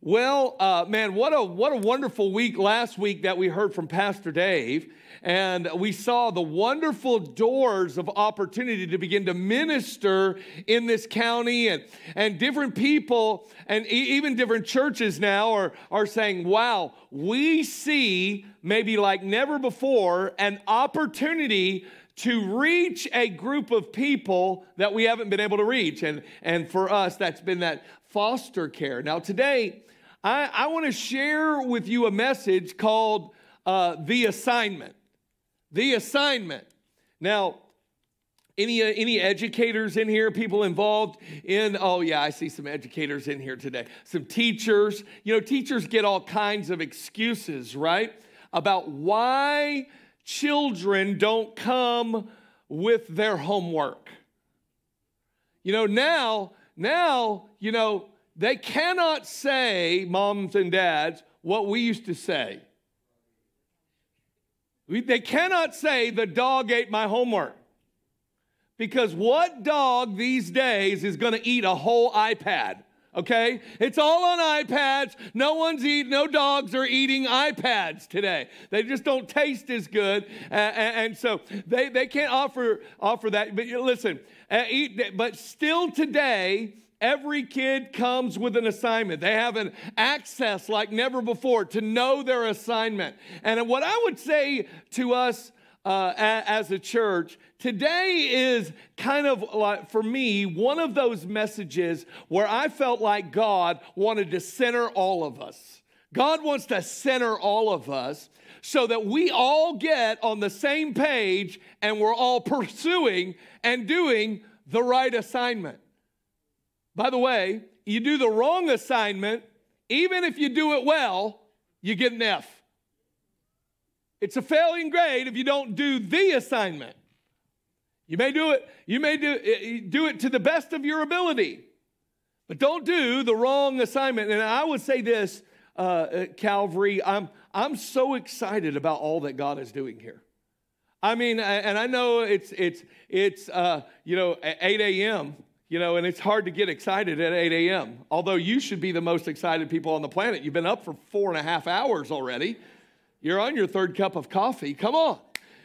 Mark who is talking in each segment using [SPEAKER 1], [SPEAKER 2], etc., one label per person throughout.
[SPEAKER 1] Well, uh, man, what a what a wonderful week last week that we heard from Pastor Dave, and we saw the wonderful doors of opportunity to begin to minister in this county, and and different people and e- even different churches now are are saying, "Wow, we see maybe like never before an opportunity." to reach a group of people that we haven't been able to reach. And, and for us, that's been that foster care. Now, today, I, I want to share with you a message called uh, The Assignment. The Assignment. Now, any, uh, any educators in here, people involved in, oh yeah, I see some educators in here today, some teachers. You know, teachers get all kinds of excuses, right? About why children don't come with their homework. You know, now, now, you know, they cannot say, moms and dads, what we used to say. We, they cannot say, the dog ate my homework. Because what dog these days is going to eat a whole iPad? Okay? It's all on iPads. No one's eating, no dogs are eating iPads today. They just don't taste as good. Uh, and, so they, they can't offer, offer that. But listen, uh, eat, but still today, Every kid comes with an assignment. They have an access like never before to know their assignment. And what I would say to us uh, as a church, today is kind of like, for me, one of those messages where I felt like God wanted to center all of us. God wants to center all of us so that we all get on the same page and we're all pursuing and doing the right assignment. By the way, you do the wrong assignment, even if you do it well, you get an F. It's a failing grade if you don't do the assignment. You may do it, you may do, eh, do it to the best of your ability, but don't do the wrong assignment. And I would say this, uh, Calvary, I'm, I'm so excited about all that God is doing here. I mean, and I know it's, it's, it's uh, you know, 8 a.m., you know, and it's hard to get excited at 8 a.m. Although you should be the most excited people on the planet. You've been up for four and a half hours already. You're on your third cup of coffee. Come on.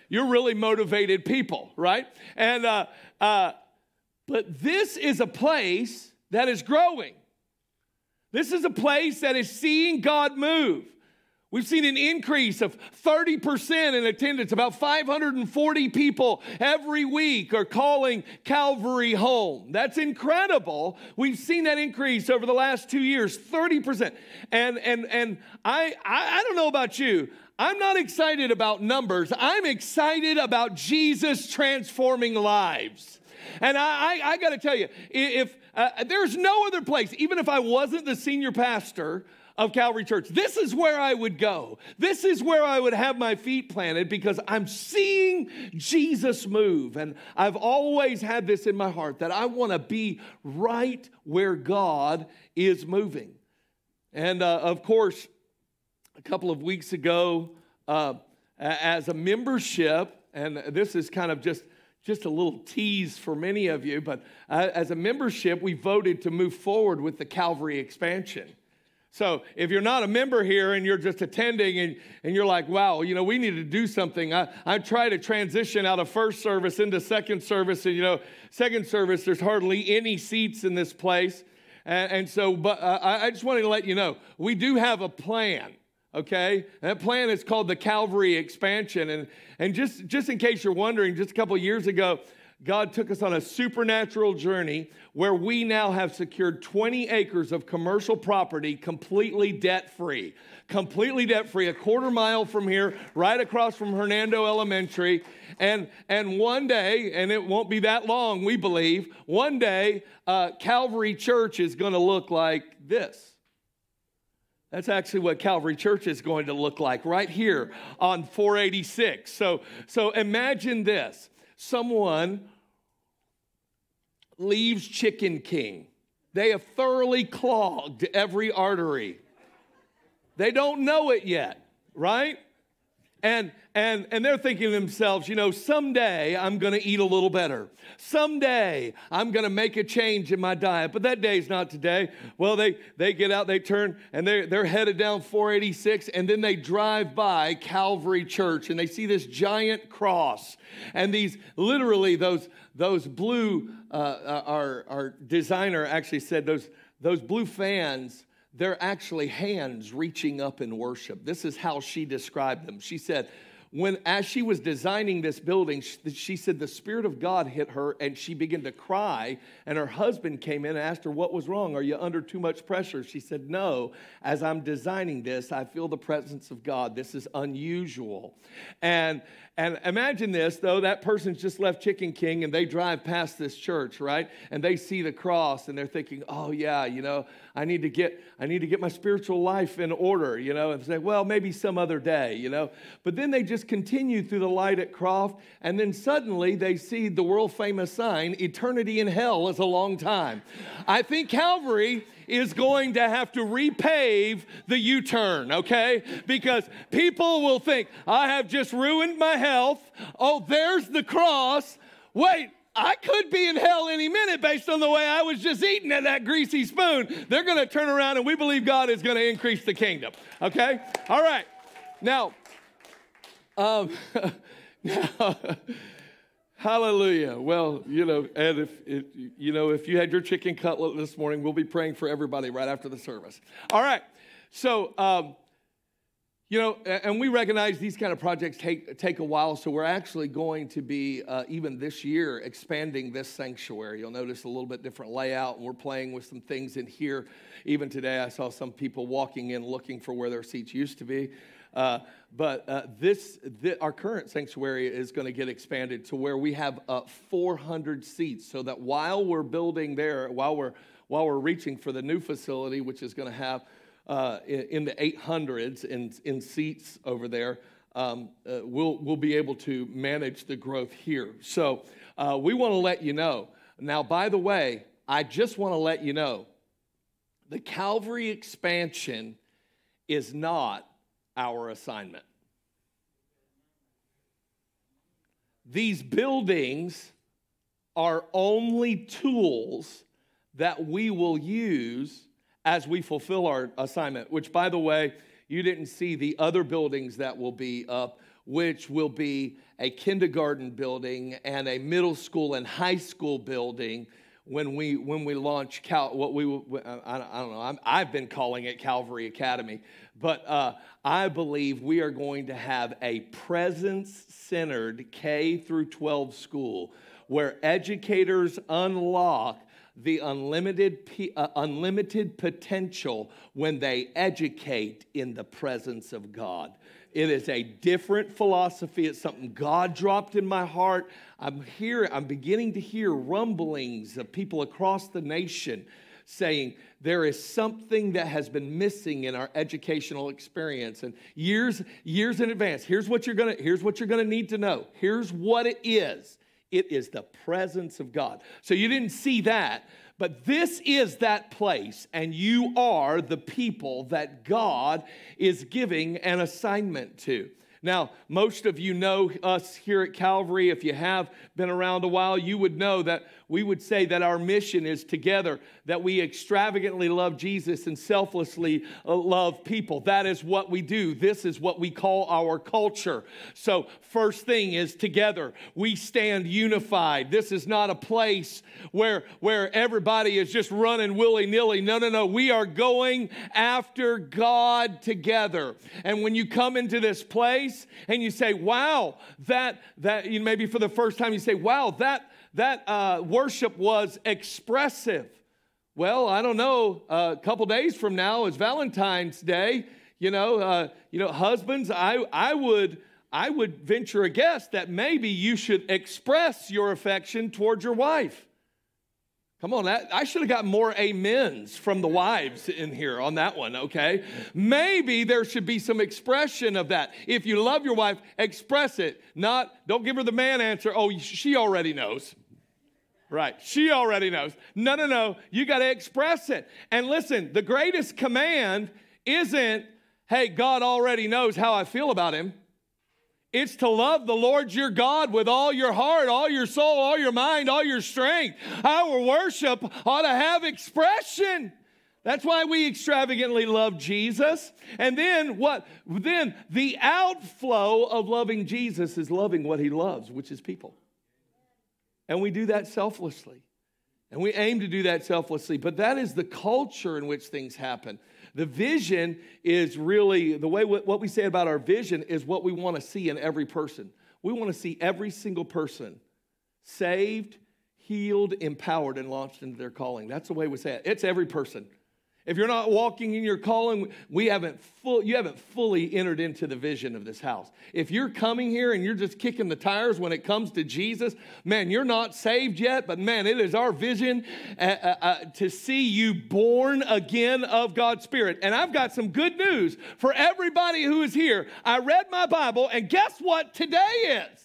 [SPEAKER 1] You're really motivated people, right? And, uh, uh, but this is a place that is growing. This is a place that is seeing God move. We've seen an increase of 30% in attendance. About 540 people every week are calling Calvary home. That's incredible. We've seen that increase over the last two years, 30%. And, and, and I, I, I don't know about you. I'm not excited about numbers. I'm excited about Jesus transforming lives. And I, I, I got to tell you, if uh, there's no other place, even if I wasn't the senior pastor, of Calvary Church. This is where I would go. This is where I would have my feet planted because I'm seeing Jesus move. And I've always had this in my heart that I want to be right where God is moving. And uh, of course, a couple of weeks ago, uh, as a membership, and this is kind of just just a little tease for many of you, but uh, as a membership, we voted to move forward with the Calvary expansion. So if you're not a member here and you're just attending and, and you're like, wow, you know, we need to do something. I, I try to transition out of first service into second service. And, you know, second service, there's hardly any seats in this place. And, and so, but uh, I just wanted to let you know, we do have a plan okay that plan is called the calvary expansion and, and just, just in case you're wondering just a couple years ago God took us on a supernatural journey where we now have secured 20 acres of commercial property completely debt free. Completely debt free, a quarter mile from here, right across from Hernando Elementary. And, and one day, and it won't be that long, we believe, one day, uh, Calvary Church is going to look like this. That's actually what Calvary Church is going to look like right here on 486. So, so imagine this someone leaves Chicken King. They have thoroughly clogged every artery. They don't know it yet, right? And and and they're thinking to themselves, you know, someday I'm going to eat a little better. Someday I'm going to make a change in my diet. But that day's not today. Well, they they get out, they turn, and they they're headed down 486, and then they drive by Calvary Church, and they see this giant cross, and these literally those those blue. Uh, uh our our designer actually said those those blue fans they're actually hands reaching up in worship. This is how she described them. She said, when as she was designing this building she, said the spirit of god hit her and she began to cry and her husband came in and asked her what was wrong? Are you under too much pressure she said no. As i'm designing this i feel the presence of god. This is unusual. And and imagine this, though, that person's just left Chicken King and they drive past this church, right? And they see the cross and they're thinking, oh, yeah, you know, I need to get, I need to get my spiritual life in order, you know, and say, well, maybe some other day, you know. But then they just continue through the light at Croft and then suddenly they see the world famous sign, eternity in hell is a long time. I think Calvary is going to have to repave the U turn, okay? Because people will think, I have just ruined my health. Oh, there's the cross. Wait, I could be in hell any minute based on the way I was just eating at that greasy spoon. They're going to turn around and we believe God is going to increase the kingdom. Okay? All right. Now, um, now, Hallelujah. Well, you know, and if, you know if you had your chicken cutlet this morning, we'll be praying for everybody right after the service. All right. So, um, you know, and we recognize these kind of projects take take a while. So we're actually going to be uh, even this year expanding this sanctuary. You'll notice a little bit different layout, and we're playing with some things in here. Even today, I saw some people walking in looking for where their seats used to be. Uh, but uh, this, our current sanctuary is going to get expanded to where we have uh, 400 seats, so that while we're building there, while we're while we're reaching for the new facility, which is going to have uh, in, in, the 800s in, in seats over there, um, uh, we'll we'll be able to manage the growth here. So uh, we want to let you know. Now, by the way, I just want to let you know, the Calvary expansion is not our assignment. These buildings are only tools that we will use as we fulfill our assignment, which, by the way, you didn't see the other buildings that will be up, which will be a kindergarten building and a middle school and high school building when we when we launch Cal, what we I, don't know i have been calling it Calvary Academy, but uh, I believe we are going to have a presence centered K through 12 school where educators unlock the unlimited, uh, unlimited potential when they educate in the presence of God. It is a different philosophy. It's something God dropped in my heart. I'm here, I'm beginning to hear rumblings of people across the nation saying there is something that has been missing in our educational experience and years years in advance here's what you're going to here's what you're going to need to know here's what it is it is the presence of god so you didn't see that but this is that place and you are the people that god is giving an assignment to now, most of you know us here at Calvary. If you have been around a while, you would know that we would say that our mission is together, that we extravagantly love Jesus and selflessly uh, love people. That is what we do. This is what we call our culture. So, first thing is together. We stand unified. This is not a place where, where everybody is just running willy nilly. No, no, no. We are going after God together. And when you come into this place, and you say, wow, that, that, you know, maybe for the first time you say, wow, that, that uh, worship was expressive. Well, I don't know. A couple days from now is Valentine's Day. You know, uh, you know, husbands. I, I would, I would venture a guess that maybe you should express your affection towards your wife. Come on, that, I should have got more amens from the wives in here on that one, okay? Maybe there should be some expression of that. If you love your wife, express it. Not, don't give her the man answer, oh, she already knows. Right, she already knows. No, no, no, you got to express it. And listen, the greatest command isn't, hey, God already knows how I feel about him. It's to love the Lord your God with all your heart, all your soul, all your mind, all your strength. Our worship ought to have expression. That's why we extravagantly love Jesus. And then what? Then the outflow of loving Jesus is loving what he loves, which is people. And we do that selflessly. And we aim to do that selflessly. But that is the culture in which things happen. The vision is really the way what we say about our vision is what we want to see in every person. We want to see every single person saved, healed, empowered, and launched into their calling. That's the way we say it. It's every person. If you're not walking in your calling, we haven't full, you haven't fully entered into the vision of this house. If you're coming here and you're just kicking the tires when it comes to Jesus, man, you're not saved yet, but man, it is our vision uh, uh, uh, to see you born again of God's Spirit. And I've got some good news for everybody who is here. I read my Bible, and guess what today is?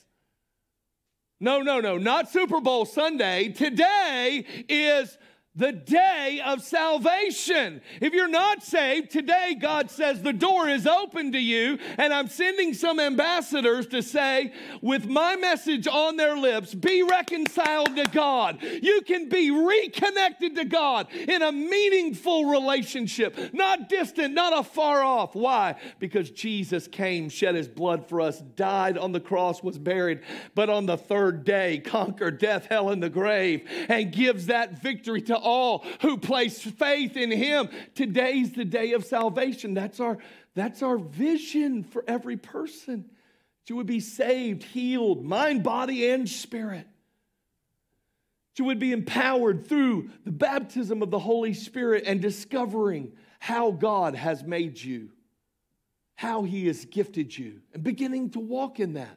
[SPEAKER 1] No, no, no, not Super Bowl Sunday. Today is the day of salvation. If you're not saved, today God says the door is open to you, and I'm sending some ambassadors to say, with my message on their lips, be reconciled to God. You can be reconnected to God in a meaningful relationship, not distant, not afar off. Why? Because Jesus came, shed his blood for us, died on the cross, was buried, but on the third day conquered death, hell, and the grave, and gives that victory to all who place faith in him. Today's the day of salvation. That's our, that's our vision for every person. That you would be saved, healed, mind, body, and spirit. That you would be empowered through the baptism of the Holy Spirit and discovering how God has made you, how he has gifted you, and beginning to walk in that.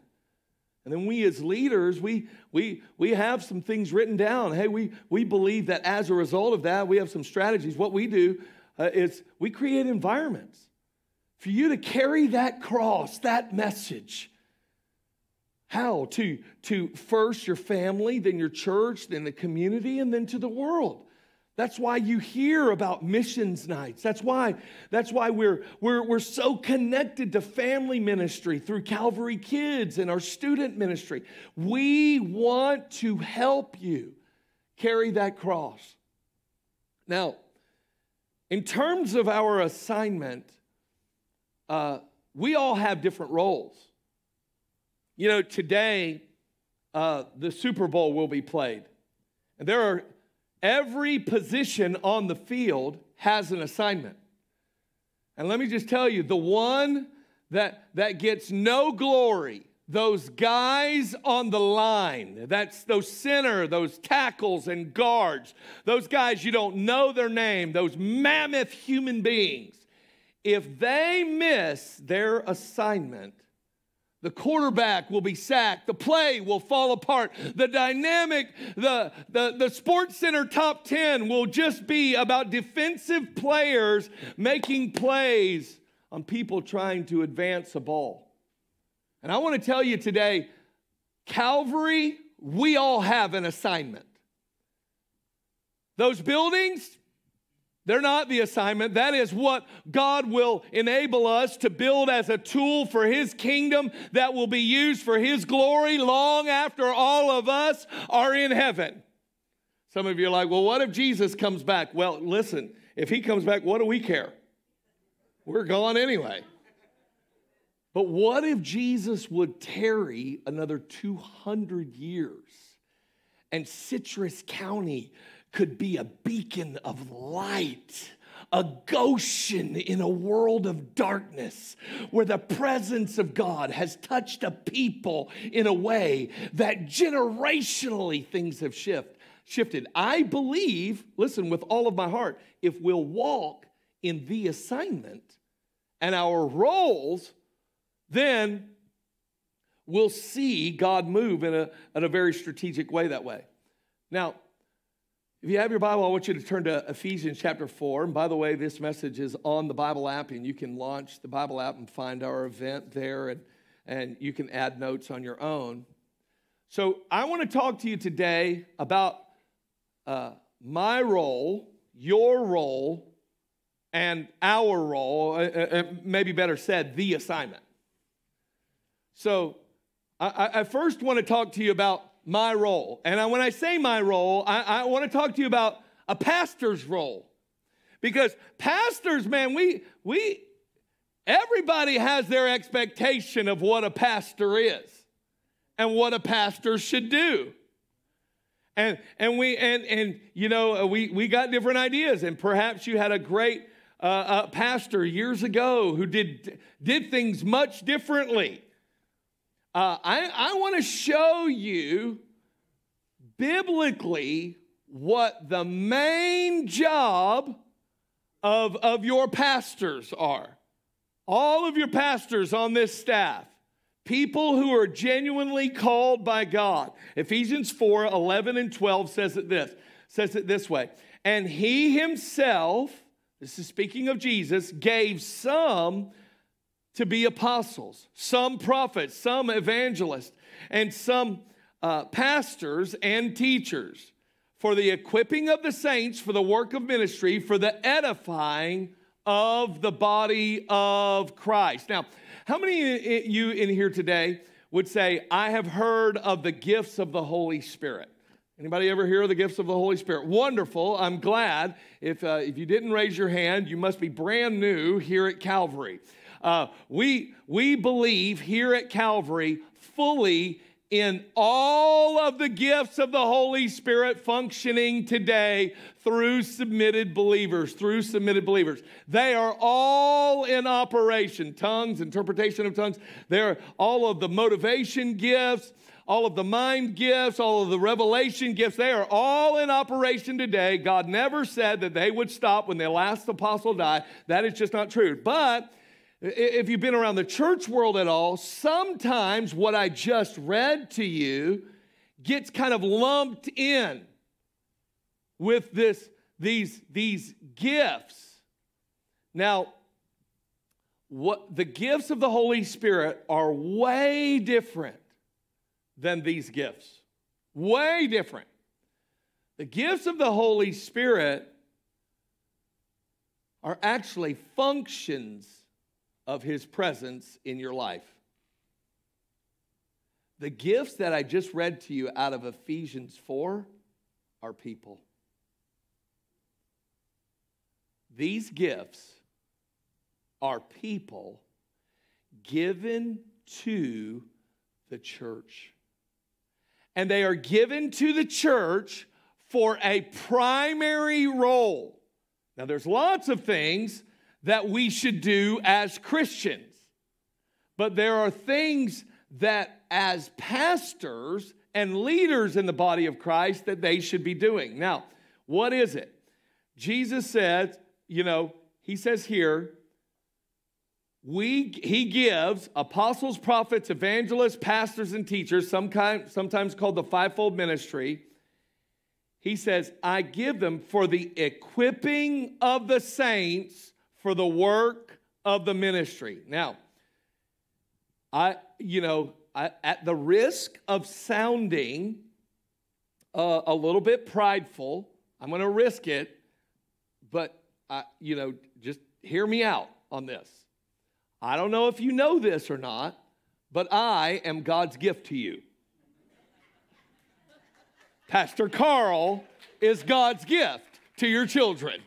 [SPEAKER 1] And then we as leaders, we, we, we have some things written down. Hey, we, we believe that as a result of that, we have some strategies. What we do uh, is we create environments for you to carry that cross, that message. How? To, to first your family, then your church, then the community, and then to the world. That's why you hear about missions nights. That's why, that's why we're, we're, we're so connected to family ministry through Calvary Kids and our student ministry. We want to help you carry that cross. Now, in terms of our assignment, uh, we all have different roles. You know, today, uh, the Super Bowl will be played. And there are Every position on the field has an assignment. And let me just tell you the one that, that gets no glory, those guys on the line, that's those center, those tackles and guards, those guys you don't know their name, those mammoth human beings, if they miss their assignment, the quarterback will be sacked. The play will fall apart. The dynamic, the, the, the Sports Center top 10 will just be about defensive players making plays on people trying to advance a ball. And I want to tell you today Calvary, we all have an assignment. Those buildings, they're not the assignment. That is what God will enable us to build as a tool for His kingdom that will be used for His glory long after all of us are in heaven. Some of you are like, well, what if Jesus comes back? Well, listen, if He comes back, what do we care? We're gone anyway. But what if Jesus would tarry another 200 years and Citrus County could be a beacon of light, a Goshen in a world of darkness where the presence of God has touched a people in a way that generationally things have shift, shifted. I believe, listen, with all of my heart, if we'll walk in the assignment and our roles, then we'll see God move in a, in a very strategic way that way. Now, if you have your Bible, I want you to turn to Ephesians chapter 4. And by the way, this message is on the Bible app, and you can launch the Bible app and find our event there, and, and you can add notes on your own. So, I want to talk to you today about uh, my role, your role, and our role, uh, uh, uh maybe better said, the assignment. So, I, I first want to talk to you about my role. And I, when I say my role, I, I want to talk to you about a pastor's role. Because pastors, man, we, we, everybody has their expectation of what a pastor is and what a pastor should do. And, and we and and you know we we got different ideas and perhaps you had a great uh, uh, pastor years ago who did did things much differently uh, I, I want to show you biblically what the main job of, of your pastors are. All of your pastors on this staff, people who are genuinely called by God. Ephesians 4 11 and 12 says it this says it this way. And he himself, this is speaking of Jesus, gave some to be apostles, some prophets, some evangelists, and some uh, pastors and teachers for the equipping of the saints for the work of ministry, for the edifying of the body of Christ. Now, how many of you in here today would say, I have heard of the gifts of the Holy Spirit? Anybody ever hear of the gifts of the Holy Spirit? Wonderful. I'm glad. If, uh, if you didn't raise your hand, you must be brand new here at Calvary. Uh, we, we believe here at Calvary fully in all of the gifts of the Holy Spirit functioning today through submitted believers, through submitted believers. They are all in operation. Tongues, interpretation of tongues, they're all of the motivation gifts, all of the mind gifts, all of the revelation gifts, they are all in operation today. God never said that they would stop when the last apostle died. That is just not true. But if you've been around the church world at all, sometimes what I just read to you gets kind of lumped in with this, these, these gifts. Now, what the gifts of the Holy Spirit are way different than these gifts. Way different. The gifts of the Holy Spirit are actually functions of his presence in your life. The gifts that I just read to you out of Ephesians 4 are people. These gifts are people given to the church. And they are given to the church for a primary role. Now, there's lots of things that we should do as Christians. But there are things that as pastors and leaders in the body of Christ that they should be doing. Now, what is it? Jesus says, you know, he says here, we he gives apostles, prophets, evangelists, pastors, and teachers, some kind, sometimes called the fivefold ministry. He says, I give them for the equipping of the saints for the work of the ministry. Now, I, you know, I, at the risk of sounding uh, a little bit prideful, I'm going to risk it, but I, you know, just hear me out on this. I don't know if you know this or not, but I am God's gift to you. Pastor Carl is God's gift to your children.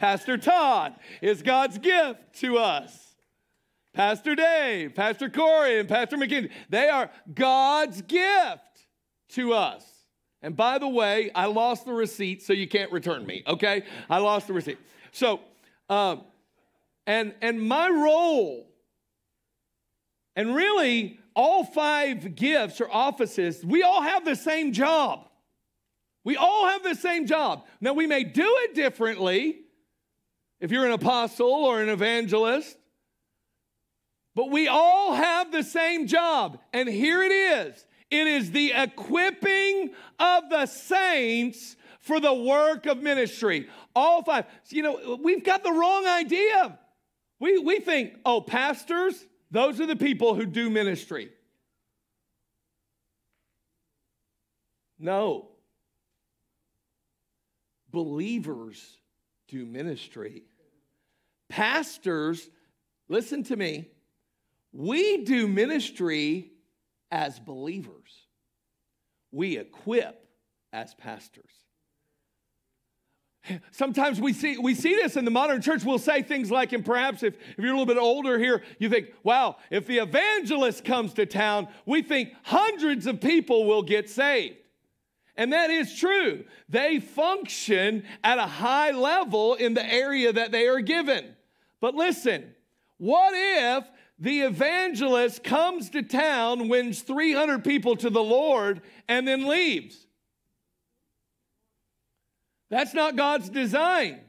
[SPEAKER 1] Pastor Todd is God's gift to us. Pastor Dave, Pastor Corey, and Pastor McKinney, they are God's gift to us. And by the way, I lost the receipt, so you can't return me, okay? I lost the receipt. So, um, and, and my role, and really all five gifts or offices, we all have the same job. We all have the same job. Now, we may do it differently if you're an apostle or an evangelist. But we all have the same job. And here it is it is the equipping of the saints for the work of ministry. All five. You know, we've got the wrong idea. We, we think, oh, pastors, those are the people who do ministry. No. Believers do ministry. Pastors, listen to me, We do ministry as believers, we equip as pastors. Sometimes we see, we see this in the modern church. We'll say things like, and perhaps if, if you're a little bit older here, you think, wow, if the evangelist comes to town, we think hundreds of people will get saved. And that is true. They function at a high level in the area that they are given. But listen, what if the evangelist comes to town, wins 300 people to the Lord, and then leaves? That's not God's design.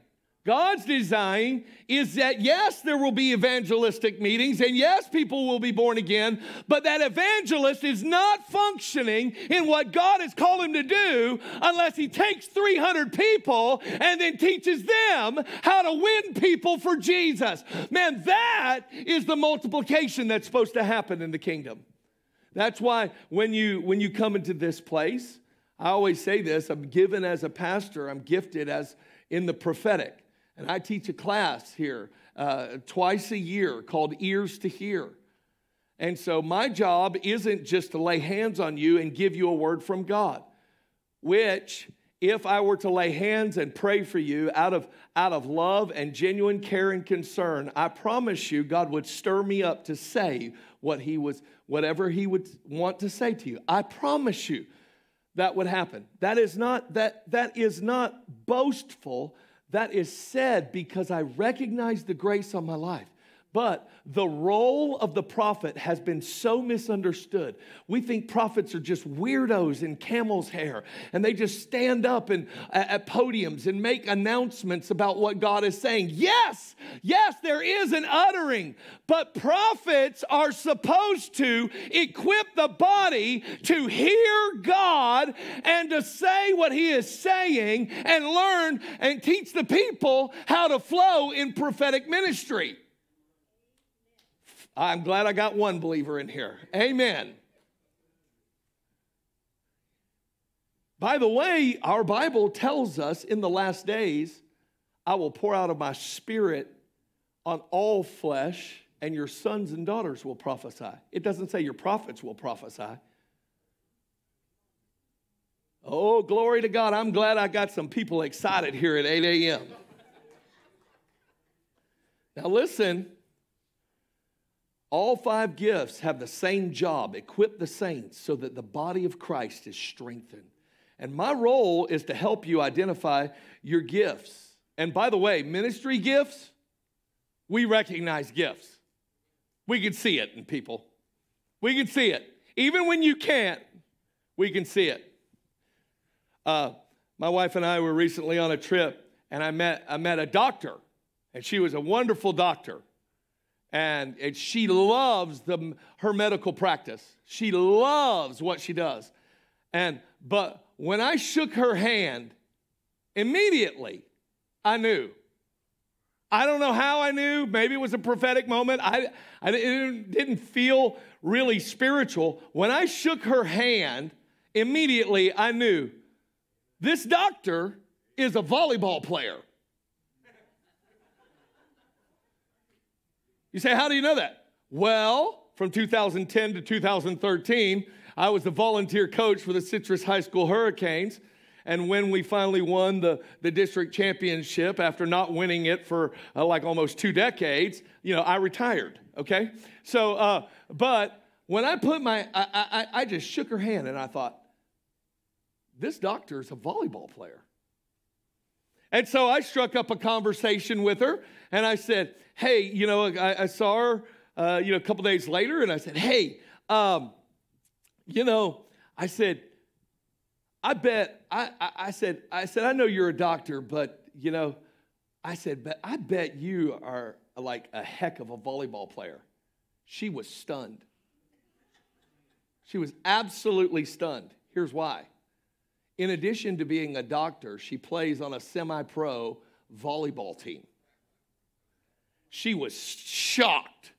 [SPEAKER 1] God's design is that yes, there will be evangelistic meetings and yes, people will be born again, but that evangelist is not functioning in what God has called him to do unless he takes 300 people and then teaches them how to win people for Jesus. Man, that is the multiplication that's supposed to happen in the kingdom. That's why when you when you come into this place, I always say this, I'm given as a pastor, I'm gifted as in the prophetic. And I teach a class here uh, twice a year called Ears to Hear. And so my job isn't just to lay hands on you and give you a word from God, which, if I were to lay hands and pray for you out of, out of love and genuine care and concern, I promise you God would stir me up to say what he was, whatever he would want to say to you. I promise you that would happen. That is not, that, that is not boastful that is said because I recognize the grace on my life. But the role of the prophet has been so misunderstood. We think prophets are just weirdos in camel's hair, and they just stand up and, at podiums and make announcements about what God is saying. Yes, yes, there is an uttering, but prophets are supposed to equip the body to hear God and to say what He is saying and learn and teach the people how to flow in prophetic ministry. I'm glad I got one believer in here. Amen. By the way, our Bible tells us in the last days, I will pour out of my spirit on all flesh, and your sons and daughters will prophesy. It doesn't say your prophets will prophesy. Oh, glory to God. I'm glad I got some people excited here at 8 a.m. Now, listen, all five gifts have the same job equip the saints so that the body of Christ is strengthened. And my role is to help you identify your gifts. And by the way, ministry gifts, we recognize gifts. We can see it in people. We can see it. Even when you can't, we can see it. Uh, my wife and I were recently on a trip, and I met, I met a doctor, and she was a wonderful doctor and, and she loves the, her medical practice. She loves what she does. And but when I shook her hand, immediately I knew. I don't know how I knew. Maybe it was a prophetic moment. I, I didn't, didn't feel really spiritual. When I shook her hand, immediately I knew this doctor is a volleyball player. You say, How do you know that? Well, from 2010 to 2013, I was the volunteer coach for the Citrus High School Hurricanes. And when we finally won the, the district championship after not winning it for uh, like almost two decades, you know, I retired, okay? So, uh, but when I put my, I, I, I just shook her hand and I thought, this doctor is a volleyball player. And so I struck up a conversation with her and I said, hey, you know, I, I saw her, uh, you know, a couple days later, and I said, hey, um, you know, I said, I bet, I, I, I said, I said, I know you're a doctor, but, you know, I said, but I bet you are like a heck of a volleyball player. She was stunned. She was absolutely stunned. Here's why. In addition to being a doctor, she plays on a semi pro volleyball team. She was shocked.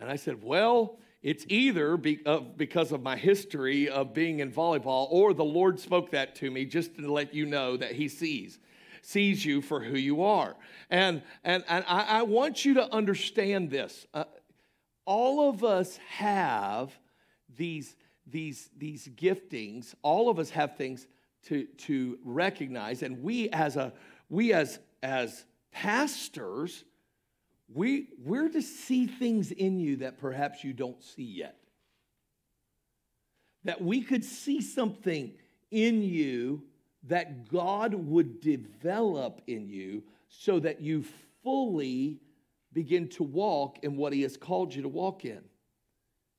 [SPEAKER 1] And I said, Well, it's either be, uh, because of my history of being in volleyball, or the Lord spoke that to me just to let you know that He sees, sees you for who you are. And, and, and I, I want you to understand this. Uh, all of us have these, these, these giftings, all of us have things to, to recognize, and we as a we as as pastors, we, we're to see things in you that perhaps you don't see yet. That we could see something in you that God would develop in you so that you fully begin to walk in what He has called you to walk in.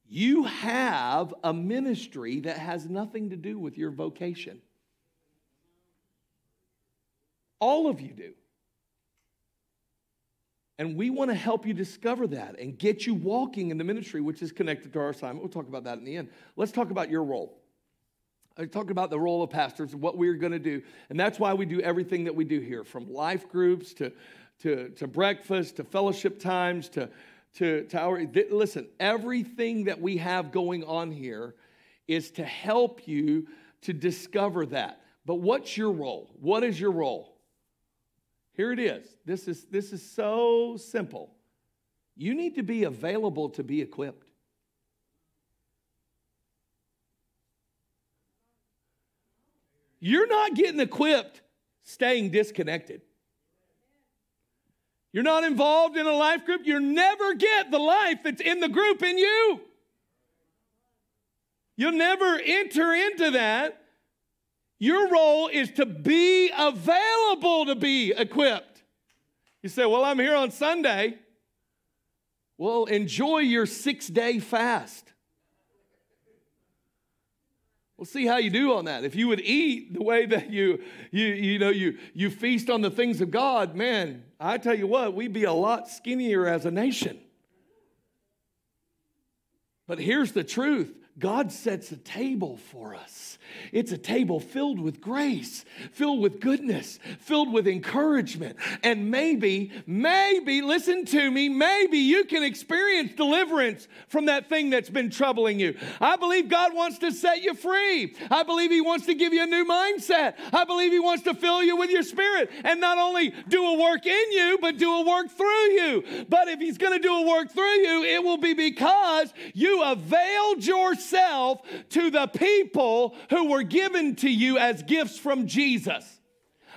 [SPEAKER 1] You have a ministry that has nothing to do with your vocation. All of you do. And we want to help you discover that and get you walking in the ministry, which is connected to our assignment. We'll talk about that in the end. Let's talk about your role. I talk about the role of pastors and what we're going to do. And that's why we do everything that we do here from life groups to, to, to breakfast to fellowship times to, to, to our. Listen, everything that we have going on here is to help you to discover that. But what's your role? What is your role? Here it is. This is, this is so simple. You need to be available to be equipped. You're not getting equipped staying disconnected. You're not involved in a life group, you never get the life that's in the group in you. You'll never enter into that your role is to be available to be equipped. You say, Well, I'm here on Sunday. Well, enjoy your six day fast. We'll see how you do on that. If you would eat the way that you, you, you know, you, you feast on the things of God, man, I tell you what, we'd be a lot skinnier as a nation. But here's the truth God sets a table for us. It's a table filled with grace, filled with goodness, filled with encouragement. And maybe, maybe, listen to me, maybe you can experience deliverance from that thing that's been troubling you. I believe God wants to set you free. I believe He wants to give you a new mindset. I believe He wants to fill you with your spirit and not only do a work in you, but do a work through you. But if He's going to do a work through you, it will be because you availed yourself to the people who were given to you as gifts from Jesus.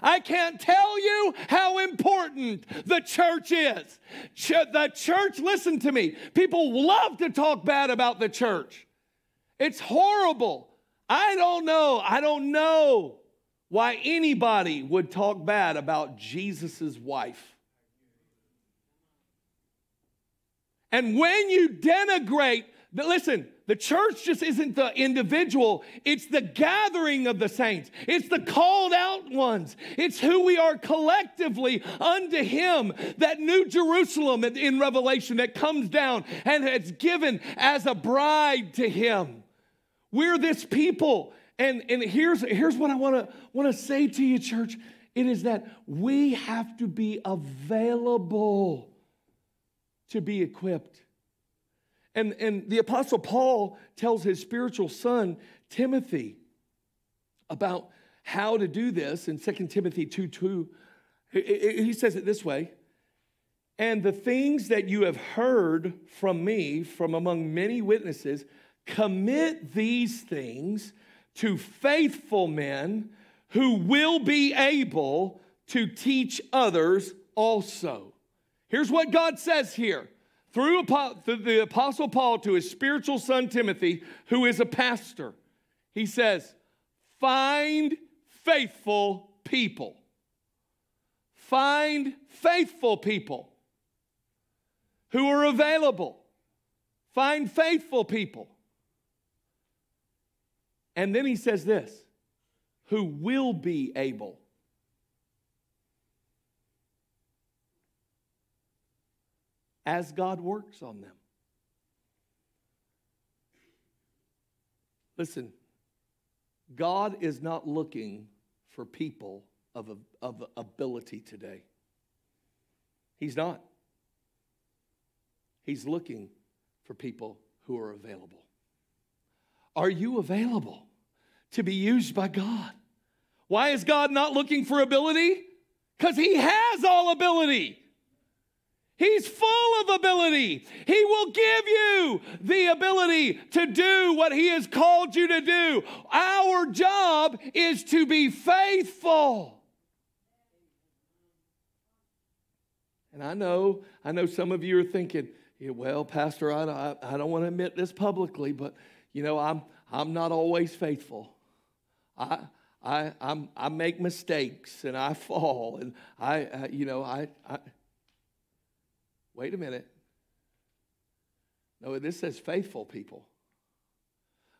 [SPEAKER 1] I can't tell you how important the church is. Ch- the church, listen to me, people love to talk bad about the church. It's horrible. I don't know. I don't know why anybody would talk bad about Jesus' wife. And when you denigrate, listen, the church just isn't the individual, it's the gathering of the saints. It's the called out ones. It's who we are collectively unto Him. That new Jerusalem in Revelation that comes down and is given as a bride to Him. We're this people. And, and here's, here's what I want to want to say to you, church. It is that we have to be available to be equipped. And, and the Apostle Paul tells his spiritual son, Timothy, about how to do this in 2 Timothy 2 2. He says it this way And the things that you have heard from me, from among many witnesses, commit these things to faithful men who will be able to teach others also. Here's what God says here through the Apostle Paul to his spiritual son Timothy, who is a pastor. He says, Find faithful people. Find faithful people who are available. Find faithful people. And then he says this who will be able as God works on them. Listen, God is not looking for people of, of ability today. He's not. He's looking for people who are available. Are you available to be used by God? Why is God not looking for ability? Because He has all ability. He's full of ability. He will give you the ability to do what He has called you to do. Our job is to be faithful. And I know, I know some of you are thinking, yeah, well, Pastor, I, I, I don't want to admit this publicly, but you know, I'm, I'm not always faithful. I, I, I'm, I make mistakes and I fall and I, uh, you know, I, I Wait a minute. No, this says faithful people.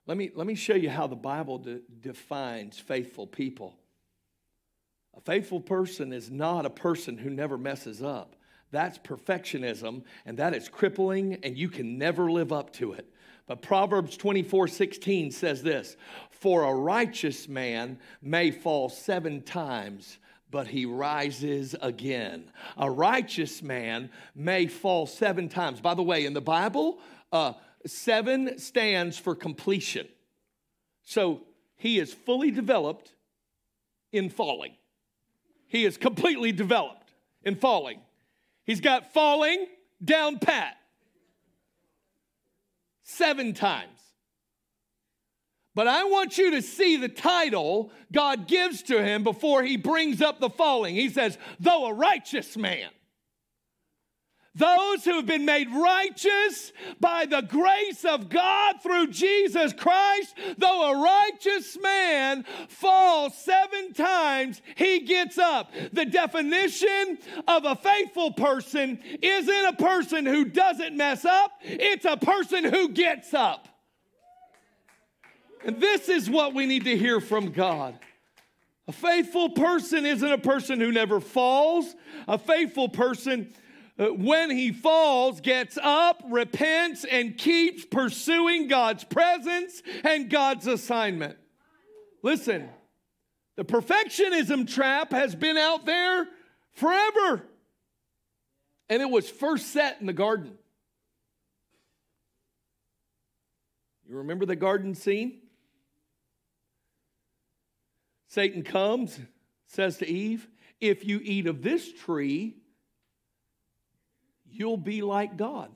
[SPEAKER 1] Let me, let me show you how the Bible de- defines faithful people. A faithful person is not a person who never messes up. That's perfectionism, and that is crippling, and you can never live up to it. But Proverbs 24 16 says this For a righteous man may fall seven times, but he rises again. A righteous man may fall seven times. By the way, in the Bible, uh, seven stands for completion. So he is fully developed in falling. He is completely developed in falling. He's got falling down pat seven times. But I want you to see the title God gives to him before he brings up the falling. He says, though a righteous man. Those who have been made righteous by the grace of God through Jesus Christ, though a righteous man falls seven times, he gets up. The definition of a faithful person isn't a person who doesn't mess up, it's a person who gets up. And this is what we need to hear from God. A faithful person isn't a person who never falls. A faithful person, uh, when he falls, gets up, repents, and keeps pursuing God's presence and God's assignment. Listen, the perfectionism trap has been out there forever. And it was first set in the garden. You remember the garden scene? Satan comes, says to Eve, If you eat of this tree, you'll be like God.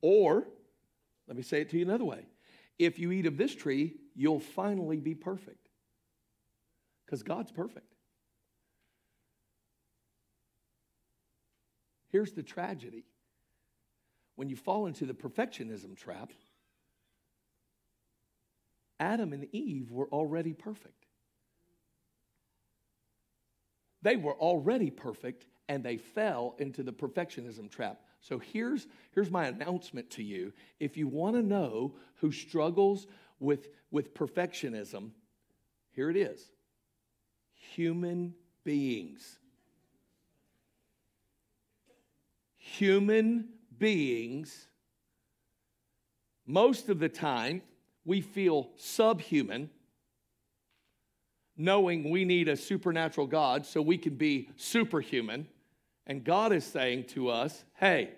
[SPEAKER 1] Or, let me say it to you another way if you eat of this tree, you'll finally be perfect. Because God's perfect. Here's the tragedy when you fall into the perfectionism trap, Adam and Eve were already perfect. They were already perfect and they fell into the perfectionism trap. So here's, here's my announcement to you. If you want to know who struggles with, with perfectionism, here it is human beings. Human beings, most of the time, we feel subhuman, knowing we need a supernatural God so we can be superhuman. And God is saying to us, hey,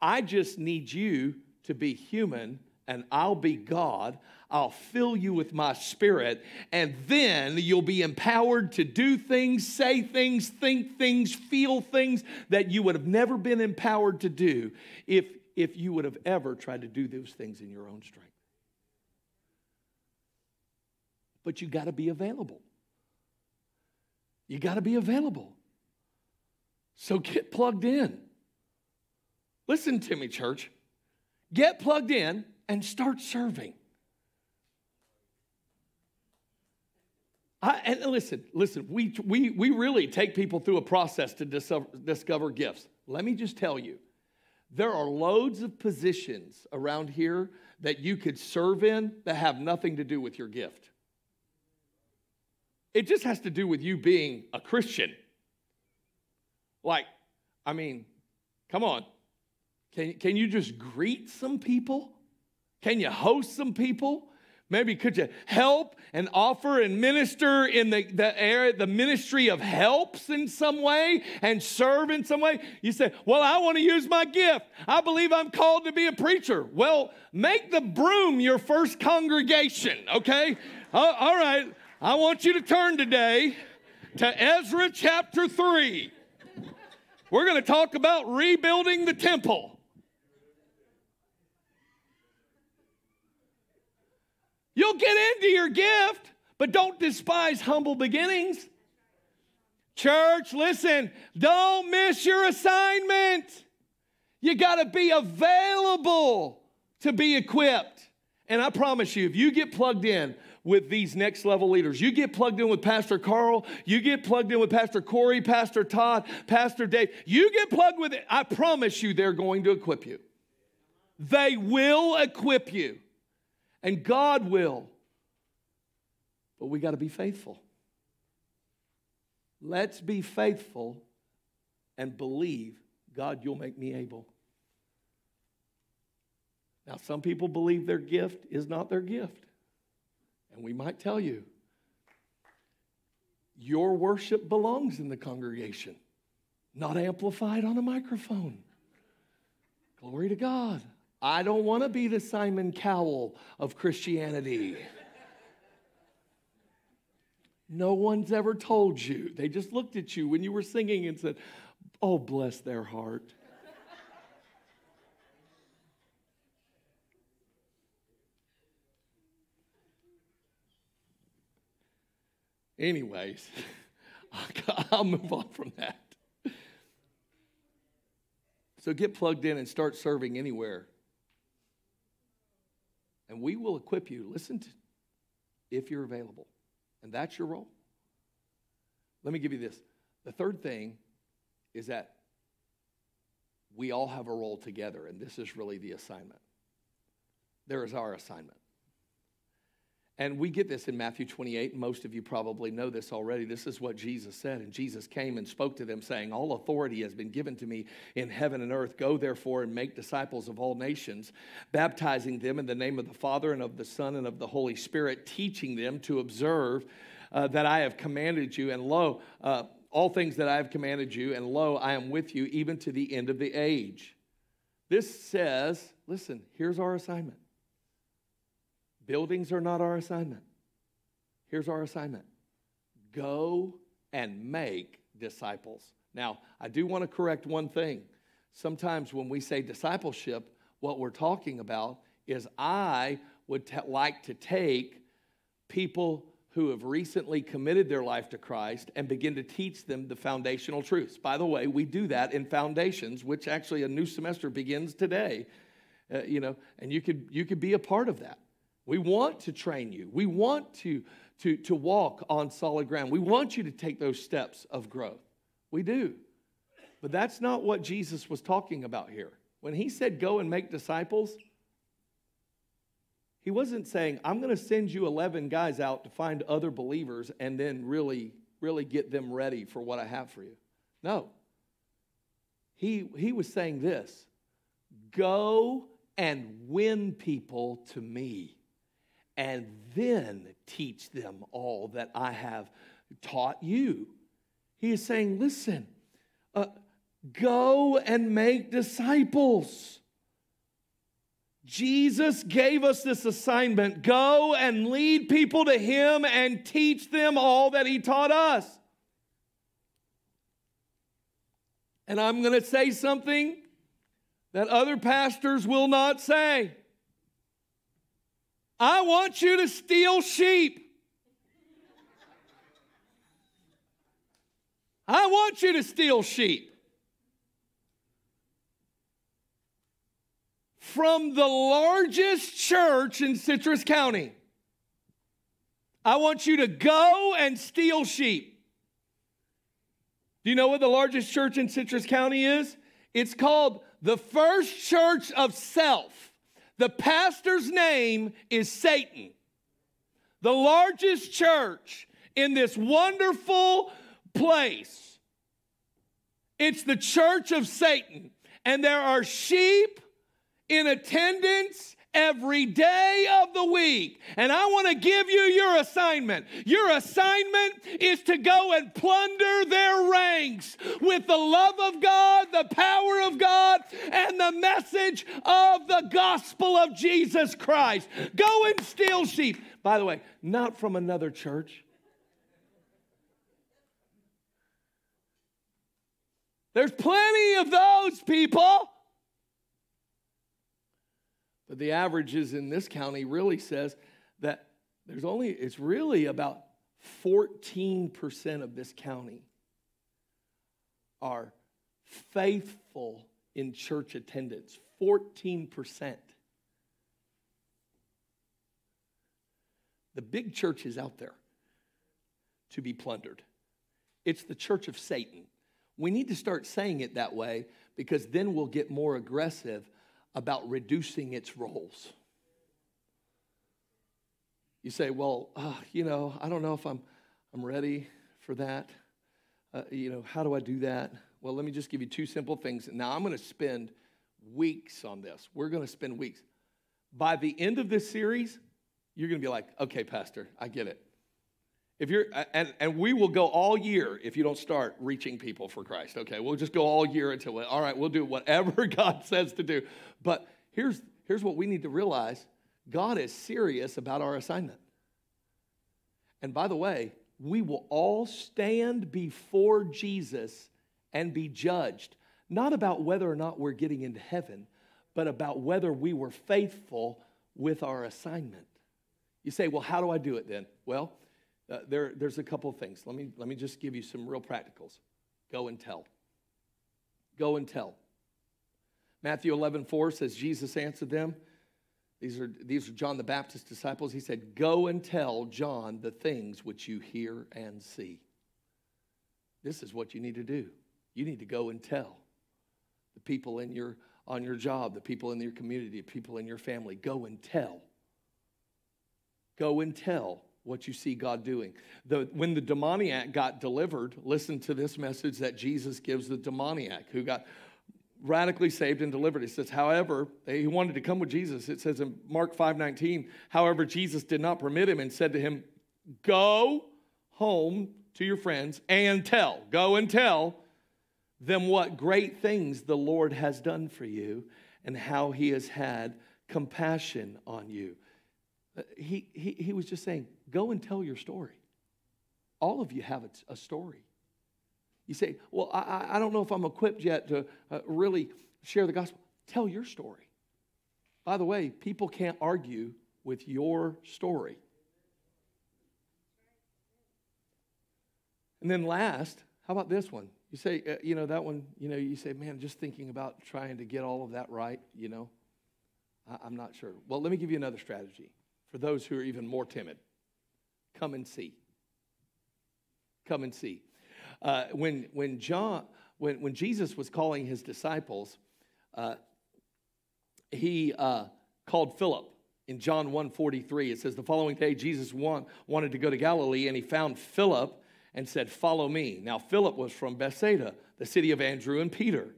[SPEAKER 1] I just need you to be human and I'll be God. I'll fill you with my spirit, and then you'll be empowered to do things, say things, think things, feel things that you would have never been empowered to do if, if you would have ever tried to do those things in your own strength but you got to be available. You got to be available. So get plugged in. Listen to me, church. Get plugged in and start serving. I, and listen, listen, we, we, we really take people through a process to discover, discover gifts. Let me just tell you there are loads of positions around here that you could serve in that have nothing to do with your gift. It just has to do with you being a Christian. Like, I mean, come on. Can, can you just greet some people? Can you host some people? Maybe could you help and offer and minister in the, the area, the ministry of helps in some way and serve in some way? You say, Well, I want to use my gift. I believe I'm called to be a preacher. Well, make the broom your first congregation, okay? Uh, all right. I want you to turn today to Ezra chapter 3. We're going to talk about rebuilding the temple. You'll get into your gift, but don't despise humble beginnings. Church, listen, don't miss your assignment. You got to be available to be equipped. And I promise you, if you get plugged in with these next level leaders, you get plugged in with Pastor Carl, you get plugged in with Pastor Corey, Pastor Todd, Pastor Dave, you get plugged with it, I promise you they're going to equip you. They will equip you, and God will. But we got to be faithful. Let's be faithful and believe, God, you'll make me able. Now, some people believe their gift is not their gift. And we might tell you, your worship belongs in the congregation, not amplified on a microphone. Glory to God. I don't want to be the Simon Cowell of Christianity. No one's ever told you. They just looked at you when you were singing and said, Oh, bless their heart. Anyways, I'll move on from that. So get plugged in and start serving anywhere. And we will equip you. Listen to if you're available. And that's your role. Let me give you this. The third thing is that we all have a role together, and this is really the assignment. There is our assignment. And we get this in Matthew 28. Most of you probably know this already. This is what Jesus said. And Jesus came and spoke to them, saying, All authority has been given to me in heaven and earth. Go therefore and make disciples of all nations, baptizing them in the name of the Father and of the Son and of the Holy Spirit, teaching them to observe uh, that I have commanded you. And lo, uh, all things that I have commanded you, and lo, I am with you even to the end of the age. This says, listen, here's our assignment Buildings are not our assignment. Here's our assignment go and make disciples. Now, I do want to correct one thing. Sometimes when we say discipleship, what we're talking about is I would t- like to take people who have recently committed their life to Christ and begin to teach them the foundational truths. By the way, we do that in foundations, which actually a new semester begins today. Uh, you know, and you could you could be a part of that. We want to train you. We want to, to, to walk on solid ground. We want you to take those steps of growth. We do. But that's not what Jesus was talking about here. When he said, go and make disciples, he wasn't saying, I'm going to send you 11 guys out to find other believers and then really, really get them ready for what I have for you. No. He, he was saying this go and win people to me and then teach them all that I have taught you. He is saying, listen, uh, go and make disciples. Jesus gave us this assignment go and lead people to Him and teach them all that He taught us. And I'm going to say something that other pastors will not say. I want you to steal sheep. I want you to steal sheep. From the largest church in Citrus County, I want you to go and steal sheep. Do you know what the largest church in Citrus County is? It's called the First Church of Self. The pastor's name is Satan. The largest church in this wonderful place. It's the church of Satan. And there are sheep in attendance every day of the week. And I want to give you your assignment. Your assignment is to go and plunder their ranks with the love of God, the power of God, and the message of the gospel of Jesus Christ. Go and steal sheep. By the way, not from another church. There's plenty of those people. But the averages in this county really says that there's only, it's really about 14% of this county are faithful in church attendance. 14%. The big church is out there to be plundered. It's the church of Satan. We need to start saying it that way because then we'll get more aggressive about reducing its rolls. You say, well, uh, you know, I don't know if I'm, I'm ready for that. Uh, you know, how do I do that? Well, let me just give you two simple things. Now, I'm going to spend weeks on this. We're going to spend weeks. By the end of this series, you're going to be like, okay, Pastor, I get it. If you're, and, and we will go all year if you don't start reaching people for Christ. Okay, we'll just go all year until, we, all right, we'll do whatever God says to do. But here's, here's what we need to realize God is serious about our assignment. And by the way, we will all stand before Jesus and be judged, not about whether or not we're getting into heaven, but about whether we were faithful with our assignment. You say, well, how do I do it then? Well, uh, there, there's a couple of things. Let me, let me just give you some real practicals. Go and tell. Go and tell. Matthew 11, 4 says, Jesus answered them. These are, these are John the Baptist's disciples. He said, Go and tell John the things which you hear and see. This is what you need to do. You need to go and tell the people in your, on your job, the people in your community, the people in your family. Go and tell. Go and tell what you see God doing. The, when the demoniac got delivered, listen to this message that Jesus gives the demoniac who got radically saved and delivered. He says, however, he wanted to come with Jesus. It says in Mark 5:19, however, Jesus did not permit him and said to him, Go home to your friends and tell, go and tell them what great things the Lord has done for you and how he has had compassion on you. Uh, he, he, he was just saying, Go and tell your story. All of you have a, a story. You say, Well, I, I don't know if I'm equipped yet to uh, really share the gospel. Tell your story. By the way, people can't argue with your story. And then last, how about this one? You say, uh, you know, that one, you know, you say, man, just thinking about trying to get all of that right, you know, I, I'm not sure. Well, let me give you another strategy for those who are even more timid. Come and see. Come and see. Uh, when, when, John, when, when Jesus was calling his disciples, uh, he uh, called Philip. In John 1:43, it says, The following day, Jesus want, wanted to go to Galilee, and he found Philip and said, Follow me. Now, Philip was from Bethsaida, the city of Andrew and Peter.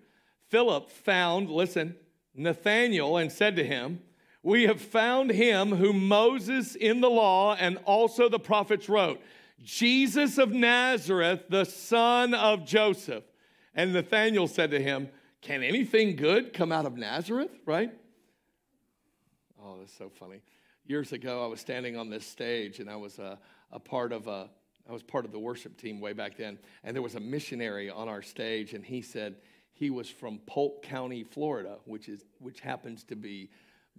[SPEAKER 1] Philip found, listen, Nathanael and said to him, we have found him whom Moses in the law and also the prophets wrote, Jesus of Nazareth, the son of Joseph. And Nathanael said to him, Can anything good come out of Nazareth? Right? Oh, that's so funny. Years ago, I was standing on this stage and I was a, a part of a, I was part of the worship team way back then. And there was a missionary on our stage, and he said he was from Polk County, Florida, which, is, which happens to be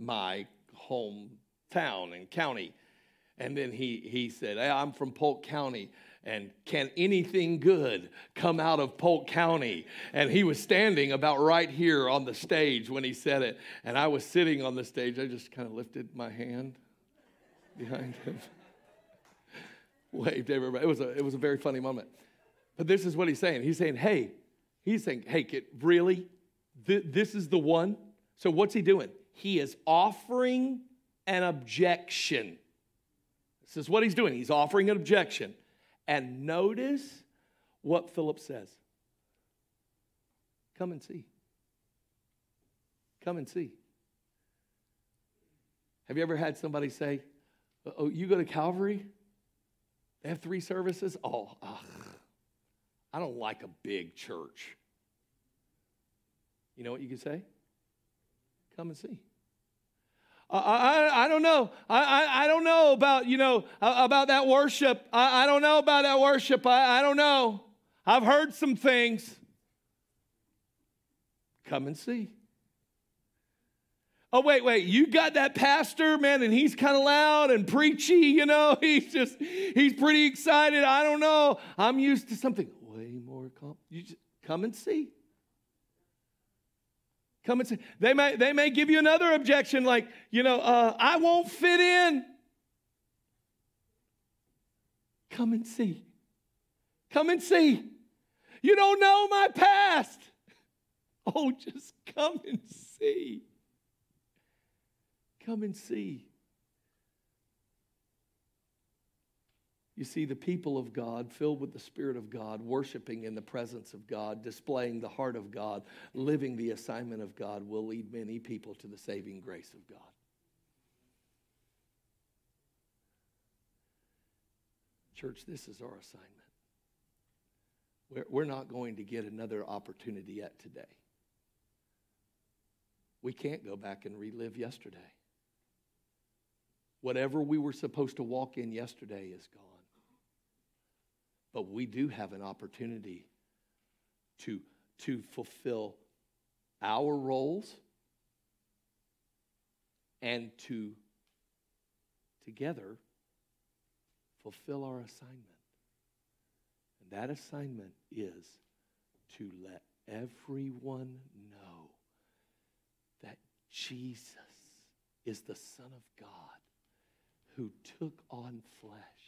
[SPEAKER 1] my hometown and county. And then he, he said, hey, I'm from Polk County. And can anything good come out of Polk County? And he was standing about right here on the stage when he said it. And I was sitting on the stage. I just kind of lifted my hand behind him, waved everybody. It was, a, it was a very funny moment. But this is what he's saying. He's saying, hey, he's saying, hey, kid, really? Th- this is the one? So what's he doing? He is offering an objection. This is what he's doing. He's offering an objection. And notice what Philip says Come and see. Come and see. Have you ever had somebody say, Oh, you go to Calvary? They have three services? Oh, ugh. I don't like a big church. You know what you could say? Come and see. I, I, I don't know. I, I, I, don't know about, you know, about that worship. I, I don't know about that worship. I, I don't know. I've heard some things. Come and see. Oh, wait, wait, you got that pastor, man, and he's kind of loud and preachy, you know? He's just, he's pretty excited. I don't know. I'm used to something way more calm. You just come and see. Come and see. They may, they may give you another objection like, you know, uh, I won't fit in. Come and see. Come and see. You don't know my past. Oh, just come and see. Come and see. You see, the people of God, filled with the Spirit of God, worshiping in the presence of God, displaying the heart of God, living the assignment of God, will lead many people to the saving grace of God. Church, this is our assignment. We're, we're not going to get another opportunity yet today. We can't go back and relive yesterday. Whatever we were supposed to walk in yesterday is gone. But we do have an opportunity to, to fulfill our roles and to together fulfill our assignment. And that assignment is to let everyone know that Jesus is the Son of God who took on flesh.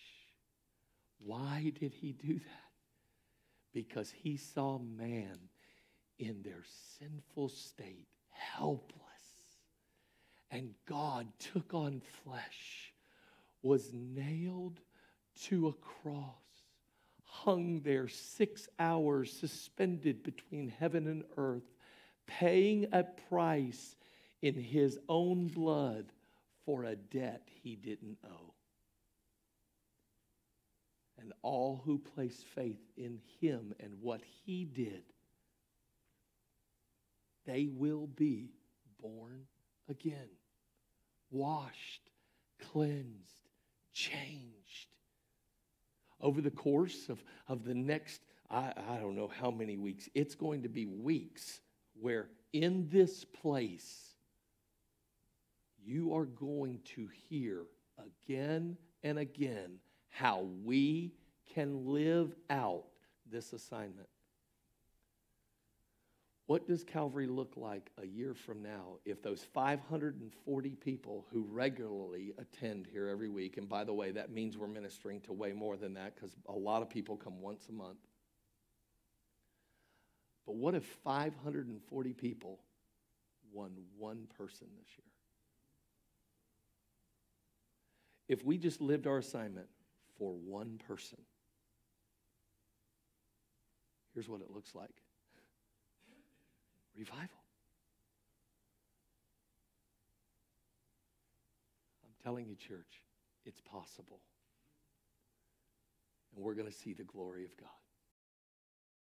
[SPEAKER 1] Why did he do that? Because he saw man in their sinful state, helpless. And God took on flesh, was nailed to a cross, hung there six hours, suspended between heaven and earth, paying a price in his own blood for a debt he didn't owe. And all who place faith in him and what he did, they will be born again, washed, cleansed, changed. Over the course of, of the next, I, I don't know how many weeks, it's going to be weeks where in this place, you are going to hear again and again how we can live out this assignment. What does Calvary look like a year from now if those 540 people who regularly attend here every week, and by the way, that means we're ministering to way more than that because a lot of people come once a month. But what if 540 people won one person this year? if we just lived our assignment for one person, here's what it looks like revival. I'm telling you, church, it's possible. And we're going to see the glory of God.